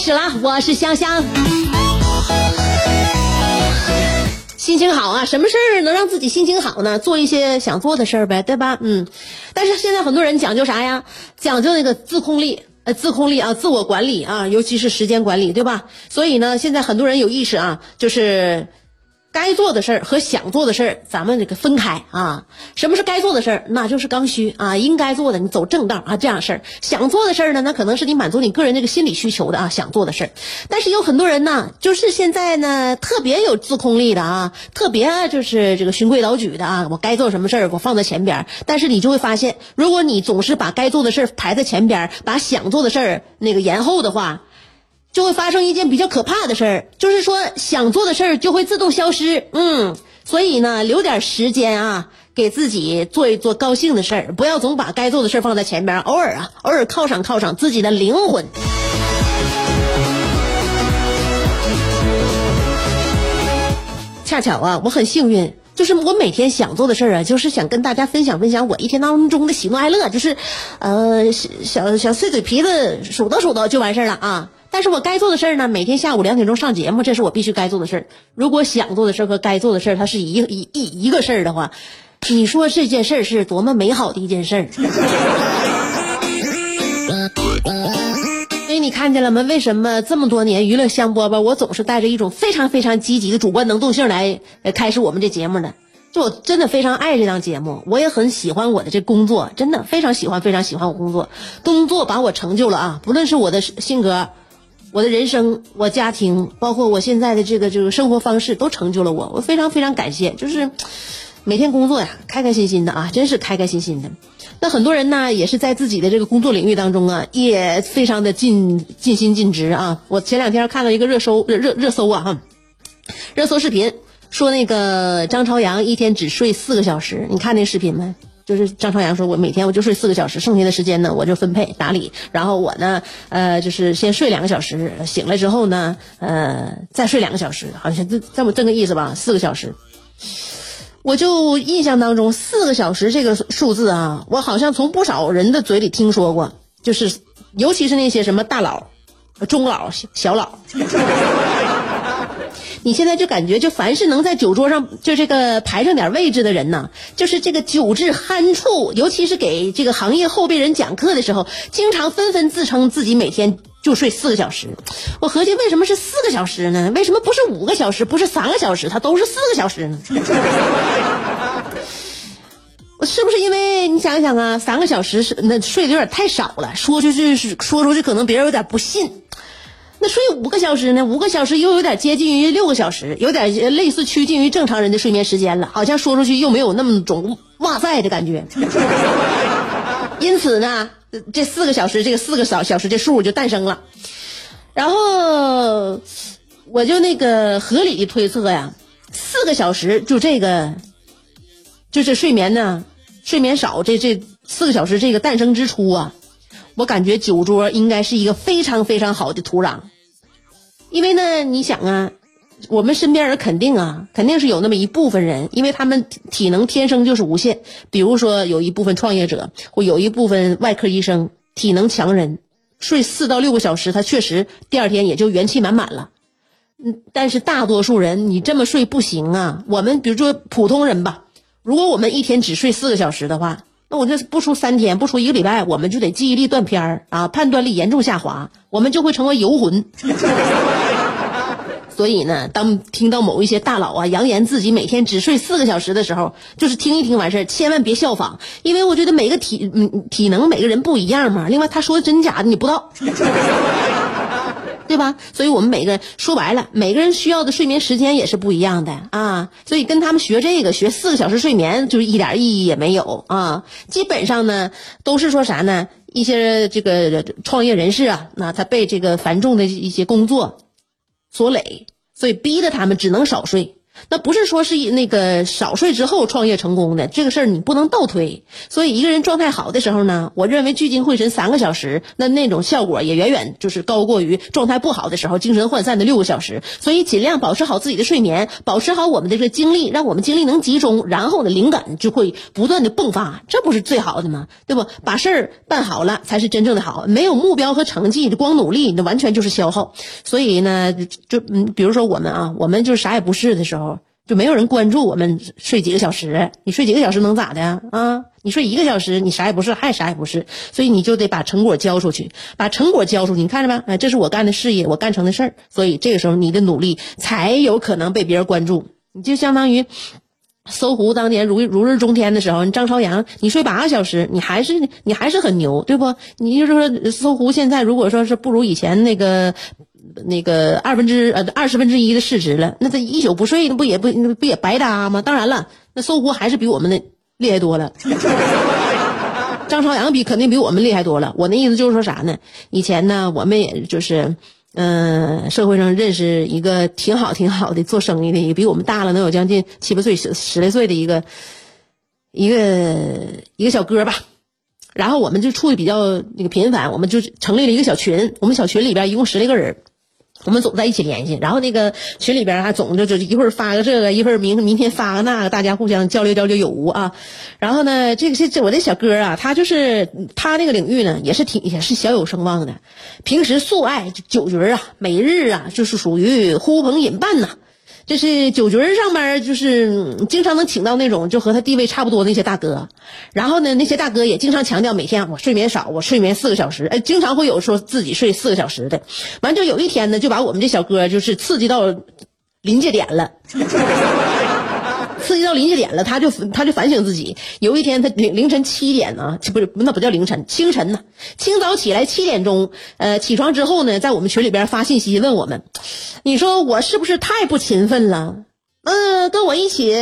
开始了，我是香香。心情好啊，什么事儿能让自己心情好呢？做一些想做的事儿呗，对吧？嗯，但是现在很多人讲究啥呀？讲究那个自控力，呃，自控力啊，自我管理啊，尤其是时间管理，对吧？所以呢，现在很多人有意识啊，就是。该做的事儿和想做的事儿，咱们这个分开啊。什么是该做的事儿？那就是刚需啊，应该做的，你走正道啊，这样事儿。想做的事儿呢，那可能是你满足你个人这个心理需求的啊，想做的事儿。但是有很多人呢，就是现在呢，特别有自控力的啊，特别就是这个循规蹈矩的啊。我该做什么事儿，我放在前边。但是你就会发现，如果你总是把该做的事儿排在前边，把想做的事儿那个延后的话，就会发生一件比较可怕的事儿，就是说想做的事儿就会自动消失。嗯，所以呢，留点时间啊，给自己做一做高兴的事儿，不要总把该做的事儿放在前边，偶尔啊，偶尔犒赏犒赏自己的灵魂。恰巧啊，我很幸运，就是我每天想做的事儿啊，就是想跟大家分享分享我一天当中的喜怒哀乐，就是，呃，小小碎嘴皮子数叨数叨就完事儿了啊。但是我该做的事儿呢，每天下午两点钟上节目，这是我必须该做的事儿。如果想做的事儿和该做的事儿，它是一一一一个事儿的话，你说这件事儿是多么美好的一件事儿。所以你看见了吗？为什么这么多年娱乐香饽饽，我总是带着一种非常非常积极的主观能动性来开始我们这节目呢？就我真的非常爱这档节目，我也很喜欢我的这工作，真的非常喜欢非常喜欢我工作，工作把我成就了啊！不论是我的性格。我的人生，我家庭，包括我现在的这个这个生活方式，都成就了我。我非常非常感谢，就是每天工作呀，开开心心的啊，真是开开心心的。那很多人呢，也是在自己的这个工作领域当中啊，也非常的尽尽心尽职啊。我前两天看到一个热搜热热热搜啊哈，热搜视频说那个张朝阳一天只睡四个小时，你看那视频没？就是张朝阳说，我每天我就睡四个小时，剩下的时间呢我就分配打理。然后我呢，呃，就是先睡两个小时，醒了之后呢，呃，再睡两个小时，好像这这么这个意思吧？四个小时。我就印象当中，四个小时这个数字啊，我好像从不少人的嘴里听说过，就是尤其是那些什么大佬、中老、小老。你现在就感觉，就凡是能在酒桌上就这个排上点位置的人呢，就是这个酒至酣处，尤其是给这个行业后辈人讲课的时候，经常纷纷自称自己每天就睡四个小时。我合计为什么是四个小时呢？为什么不是五个小时，不是三个小时？它都是四个小时呢？我是不是因为你想一想啊，三个小时是那睡的有点太少了，说出去是说出去可能别人有点不信。那睡五个小时呢？五个小时又有点接近于六个小时，有点类似趋近于正常人的睡眠时间了。好像说出去又没有那么种哇塞的感觉。因此呢，这四个小时，这个四个小小时这数就诞生了。然后我就那个合理的推测呀，四个小时就这个，就是睡眠呢，睡眠少这这四个小时这个诞生之初啊。我感觉酒桌应该是一个非常非常好的土壤，因为呢，你想啊，我们身边人肯定啊，肯定是有那么一部分人，因为他们体能天生就是无限。比如说，有一部分创业者，或有一部分外科医生，体能强人，睡四到六个小时，他确实第二天也就元气满满了。嗯，但是大多数人，你这么睡不行啊。我们比如说普通人吧，如果我们一天只睡四个小时的话。那我这不出三天，不出一个礼拜，我们就得记忆力断片儿啊，判断力严重下滑，我们就会成为游魂。所以呢，当听到某一些大佬啊扬言自己每天只睡四个小时的时候，就是听一听完事儿，千万别效仿，因为我觉得每个体嗯体能每个人不一样嘛。另外，他说的真假的你不知道。对吧？所以我们每个人说白了，每个人需要的睡眠时间也是不一样的啊。所以跟他们学这个，学四个小时睡眠，就是一点意义也没有啊。基本上呢，都是说啥呢？一些这个创业人士啊，那他被这个繁重的一些工作所累，所以逼得他们只能少睡。那不是说是那个少睡之后创业成功的这个事儿，你不能倒推。所以一个人状态好的时候呢，我认为聚精会神三个小时，那那种效果也远远就是高过于状态不好的时候精神涣散的六个小时。所以尽量保持好自己的睡眠，保持好我们的这个精力，让我们精力能集中，然后呢灵感就会不断的迸发，这不是最好的吗？对不？把事儿办好了才是真正的好。没有目标和成绩，光努力那完全就是消耗。所以呢，就嗯，比如说我们啊，我们就是啥也不是的时候。就没有人关注我们睡几个小时，你睡几个小时能咋的啊？你睡一个小时，你啥也不是，还啥也不是，所以你就得把成果交出去，把成果交出去。你看着没？哎，这是我干的事业，我干成的事儿。所以这个时候你的努力才有可能被别人关注。你就相当于搜狐当年如如日中天的时候，张朝阳，你睡八个小时，你还是你还是很牛，对不？你就是说搜狐现在如果说是不如以前那个。那个二分之呃二十分之一的市值了，那他一宿不睡，那不也不不也白搭吗？当然了，那搜狐还是比我们的厉害多了。张朝阳比肯定比我们厉害多了。我那意思就是说啥呢？以前呢，我们也就是，嗯，社会上认识一个挺好挺好的做生意的一个，比我们大了能有将近七八岁十十来岁的一个一个一个小哥吧。然后我们就处的比较那个频繁，我们就成立了一个小群。我们小群里边一共十来个人。我们总在一起联系，然后那个群里边还总就就一会儿发个这个，一会儿明明天发个那个，大家互相交流交流有无啊。然后呢，这个这这我这小哥啊，他就是他那个领域呢，也是挺也是小有声望的。平时素爱酒局啊，每日啊，就是属于呼朋引伴呐。就是酒局儿上面，就是经常能请到那种就和他地位差不多那些大哥，然后呢，那些大哥也经常强调每天我睡眠少，我睡眠四个小时，哎，经常会有说自己睡四个小时的，完就有一天呢，就把我们这小哥就是刺激到临界点了。刺激到临界点了，他就他就反省自己。有一天，他凌凌晨七点呢，不是那不叫凌晨，清晨呢，清早起来七点钟，呃，起床之后呢，在我们群里边发信息问我们，你说我是不是太不勤奋了？嗯，跟我一起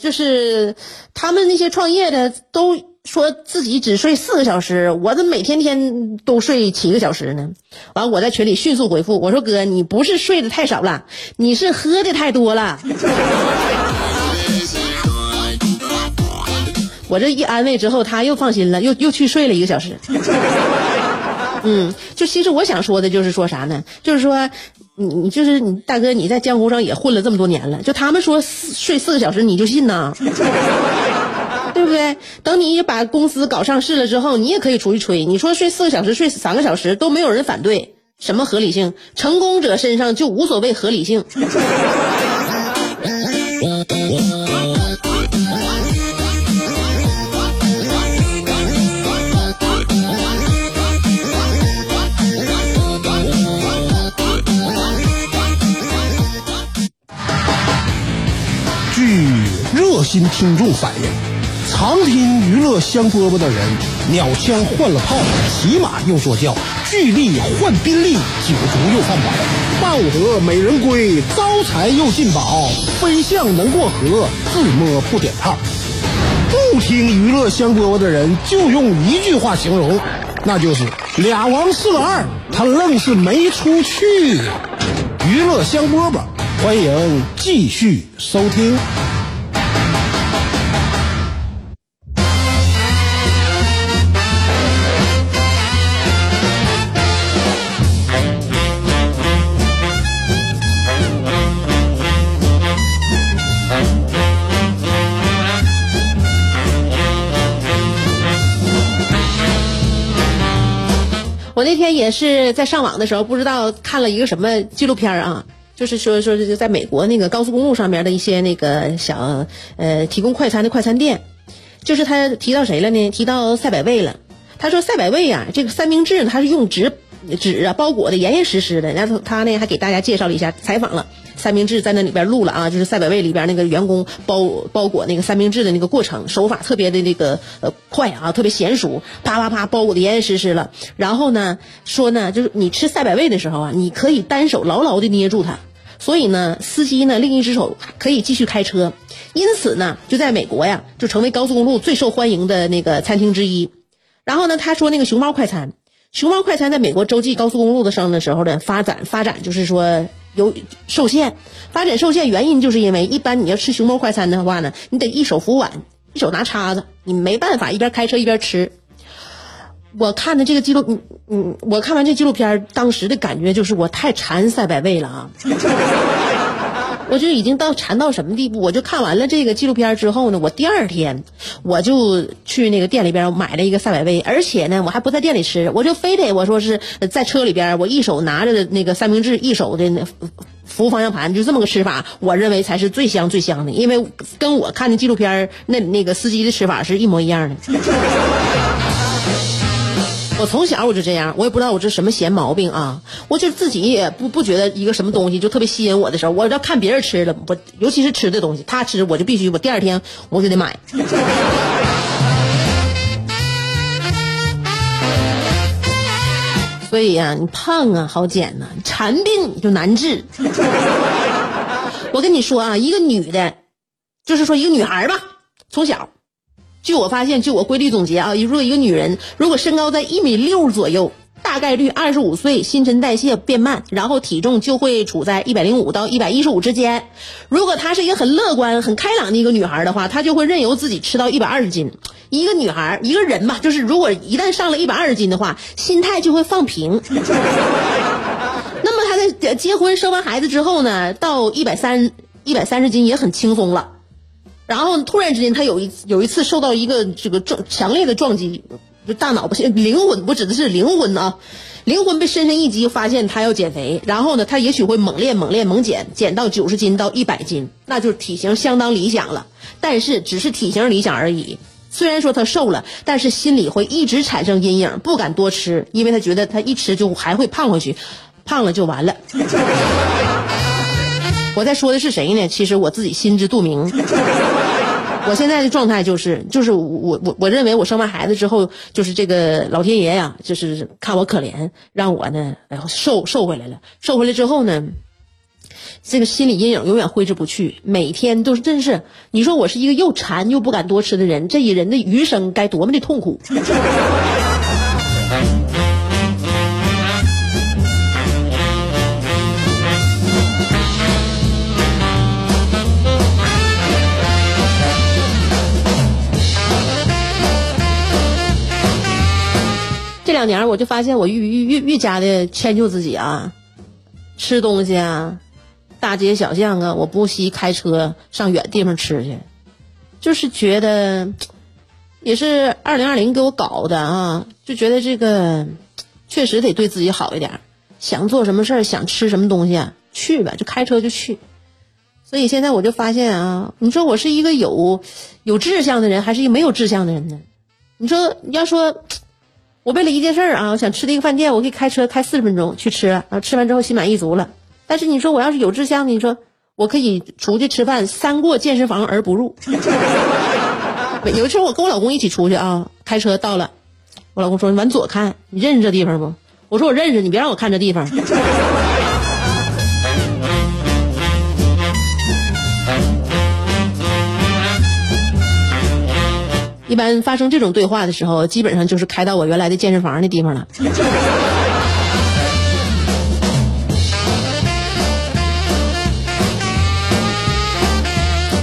就是他们那些创业的都说自己只睡四个小时，我怎么每天天都睡七个小时呢？完，我在群里迅速回复我说哥，你不是睡的太少了，你是喝的太多了。我这一安慰之后，他又放心了，又又去睡了一个小时。嗯，就其实我想说的就是说啥呢？就是说，你你就是你大哥，你在江湖上也混了这么多年了，就他们说睡四个小时，你就信呐？对不对？等你把公司搞上市了之后，你也可以出去吹。你说睡四个小时，睡三个小时都没有人反对，什么合理性？成功者身上就无所谓合理性。新听众反映，常听娱乐香饽饽的人，鸟枪换了炮，骑马又坐轿，巨力换宾利，酒足又饭饱，抱得美人归，招财又进宝，飞象能过河，自摸不点炮。不听娱乐香饽饽的人，就用一句话形容，那就是俩王四个二，他愣是没出去。娱乐香饽饽，欢迎继续收听。天也是在上网的时候，不知道看了一个什么纪录片啊，就是说说是在美国那个高速公路上面的一些那个小呃提供快餐的快餐店，就是他提到谁了呢？提到赛百味了。他说赛百味啊，这个三明治它是用纸纸啊包裹的严严实实的。然后他呢还给大家介绍了一下，采访了三明治在那里边录了啊，就是赛百味里边那个员工包包裹那个三明治的那个过程，手法特别的那个呃快啊，特别娴熟，啪啪啪包裹的严严实实了。然后呢说呢，就是你吃赛百味的时候啊，你可以单手牢牢的捏住它。所以呢，司机呢另一只手可以继续开车，因此呢，就在美国呀，就成为高速公路最受欢迎的那个餐厅之一。然后呢，他说那个熊猫快餐，熊猫快餐在美国洲际高速公路的上的时候呢，发展发展就是说有受限，发展受限原因就是因为一般你要吃熊猫快餐的话呢，你得一手扶碗，一手拿叉子，你没办法一边开车一边吃。我看的这个纪录，嗯嗯，我看完这纪录片当时的感觉就是我太馋赛百味了啊！我就已经到馋到什么地步？我就看完了这个纪录片之后呢，我第二天我就去那个店里边买了一个赛百味，而且呢，我还不在店里吃，我就非得我说是在车里边，我一手拿着那个三明治，一手的那扶方向盘，就这么个吃法，我认为才是最香最香的，因为跟我看的纪录片那那个司机的吃法是一模一样的。我从小我就这样，我也不知道我这什么闲毛病啊！我就自己也不不觉得一个什么东西就特别吸引我的时候，我要看别人吃了，我尤其是吃的东西，他吃我就必须，我第二天我就得买。所以呀，你胖啊好减呐，馋病就难治。我跟你说啊，一个女的，就是说一个女孩吧，从小。据我发现，据我规律总结啊，如果一个女人如果身高在一米六左右，大概率二十五岁新陈代谢变慢，然后体重就会处在一百零五到一百一十五之间。如果她是一个很乐观、很开朗的一个女孩的话，她就会任由自己吃到一百二十斤。一个女孩，一个人吧，就是如果一旦上了一百二十斤的话，心态就会放平。那么她在结婚生完孩子之后呢，到一百三一百三十斤也很轻松了。然后突然之间，他有一有一次受到一个这个撞强烈的撞击，就大脑不行灵魂，我指的是灵魂啊，灵魂被深深一击，发现他要减肥，然后呢，他也许会猛练猛练猛减，减到九十斤到一百斤，那就是体型相当理想了。但是只是体型理想而已，虽然说他瘦了，但是心里会一直产生阴影，不敢多吃，因为他觉得他一吃就还会胖回去，胖了就完了。我在说的是谁呢？其实我自己心知肚明。我现在的状态就是，就是我我我认为我生完孩子之后，就是这个老天爷呀，就是看我可怜，让我呢，哎瘦瘦回来了。瘦回来之后呢，这个心理阴影永远挥之不去，每天都是真是。你说我是一个又馋又不敢多吃的人，这一人的余生该多么的痛苦。这两年我就发现我愈愈愈愈加的迁就自己啊，吃东西啊，大街小巷啊，我不惜开车上远地方吃去，就是觉得也是二零二零给我搞的啊，就觉得这个确实得对自己好一点，想做什么事儿，想吃什么东西啊，去吧，就开车就去。所以现在我就发现啊，你说我是一个有有志向的人，还是一个没有志向的人呢？你说要说。我为了一件事儿啊，我想吃的一个饭店，我可以开车开四十分钟去吃，然后吃完之后心满意足了。但是你说我要是有志向，你说我可以出去吃饭，三过健身房而不入。有一次我跟我老公一起出去啊，开车到了，我老公说：“你往左看，你认识这地方不？”我说：“我认识，你别让我看这地方。”一般发生这种对话的时候，基本上就是开到我原来的健身房那地方了。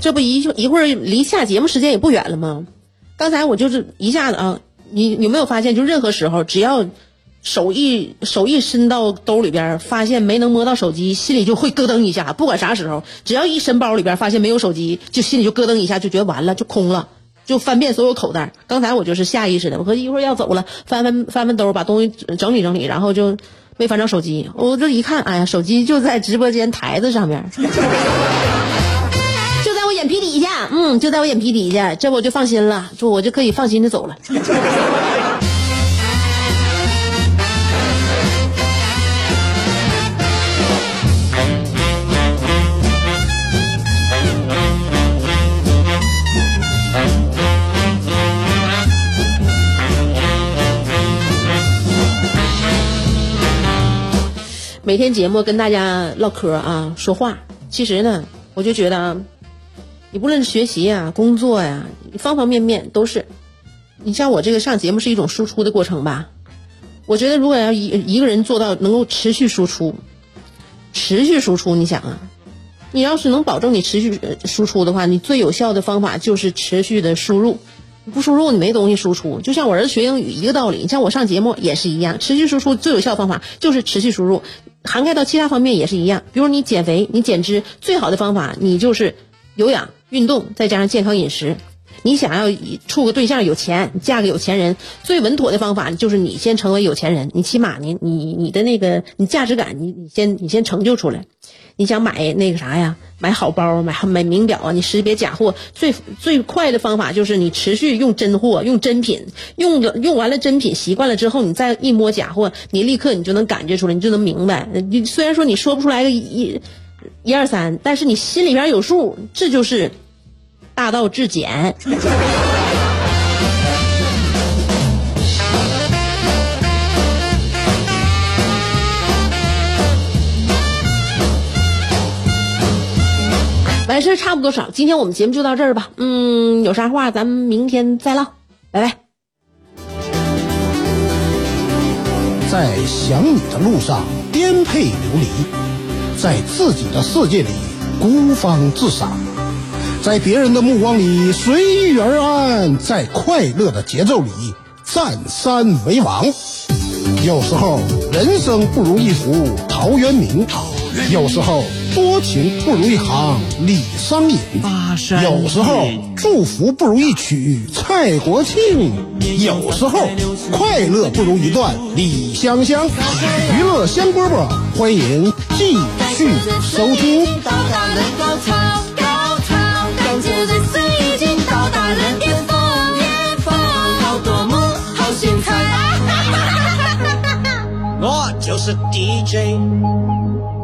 这不一一会儿离下节目时间也不远了吗？刚才我就是一下子啊，你有没有发现，就任何时候，只要手一手一伸到兜里边，发现没能摸到手机，心里就会咯噔一下。不管啥时候，只要一伸包里边，发现没有手机，就心里就咯噔一下，就觉得完了，就空了。就翻遍所有口袋，刚才我就是下意识的，我合计一会儿要走了，翻翻翻翻兜，把东西整理整理，然后就没翻着手机。我这一看，哎呀，手机就在直播间台子上面，就在我眼皮底下。嗯，就在我眼皮底下，这我就放心了，就我就可以放心的走了。每天节目跟大家唠嗑啊，说话，其实呢，我就觉得啊，你不论是学习呀、工作呀，方方面面都是。你像我这个上节目是一种输出的过程吧？我觉得如果要一一个人做到能够持续输出，持续输出，你想啊，你要是能保证你持续输出的话，你最有效的方法就是持续的输入。不输入你没东西输出，就像我儿子学英语一个道理。你像我上节目也是一样，持续输出最有效方法就是持续输入，涵盖到其他方面也是一样。比如你减肥、你减脂，最好的方法你就是有氧运动，再加上健康饮食。你想要处个对象有钱，嫁个有钱人，最稳妥的方法就是你先成为有钱人。你起码你你你的那个你价值感，你你先你先成就出来。你想买那个啥呀？买好包，买买名表啊！你识别假货最最快的方法就是你持续用真货，用真品，用了用完了真品习惯了之后，你再一摸假货，你立刻你就能感觉出来，你就能明白。你虽然说你说不出来个一一二三，但是你心里边有数，这就是大道至简。完事差不多少，今天我们节目就到这儿吧。嗯，有啥话咱们明天再唠，拜拜。在想你的路上颠沛流离，在自己的世界里孤芳自赏，在别人的目光里随遇而安，在快乐的节奏里占山为王。有时候人生不如一幅陶渊明，有时候。多情不如一行李商隐，有时候祝福不如一曲蔡国庆，有时候快乐不如一段李香香。娱乐香饽饽，欢迎继续收听。我就是 DJ。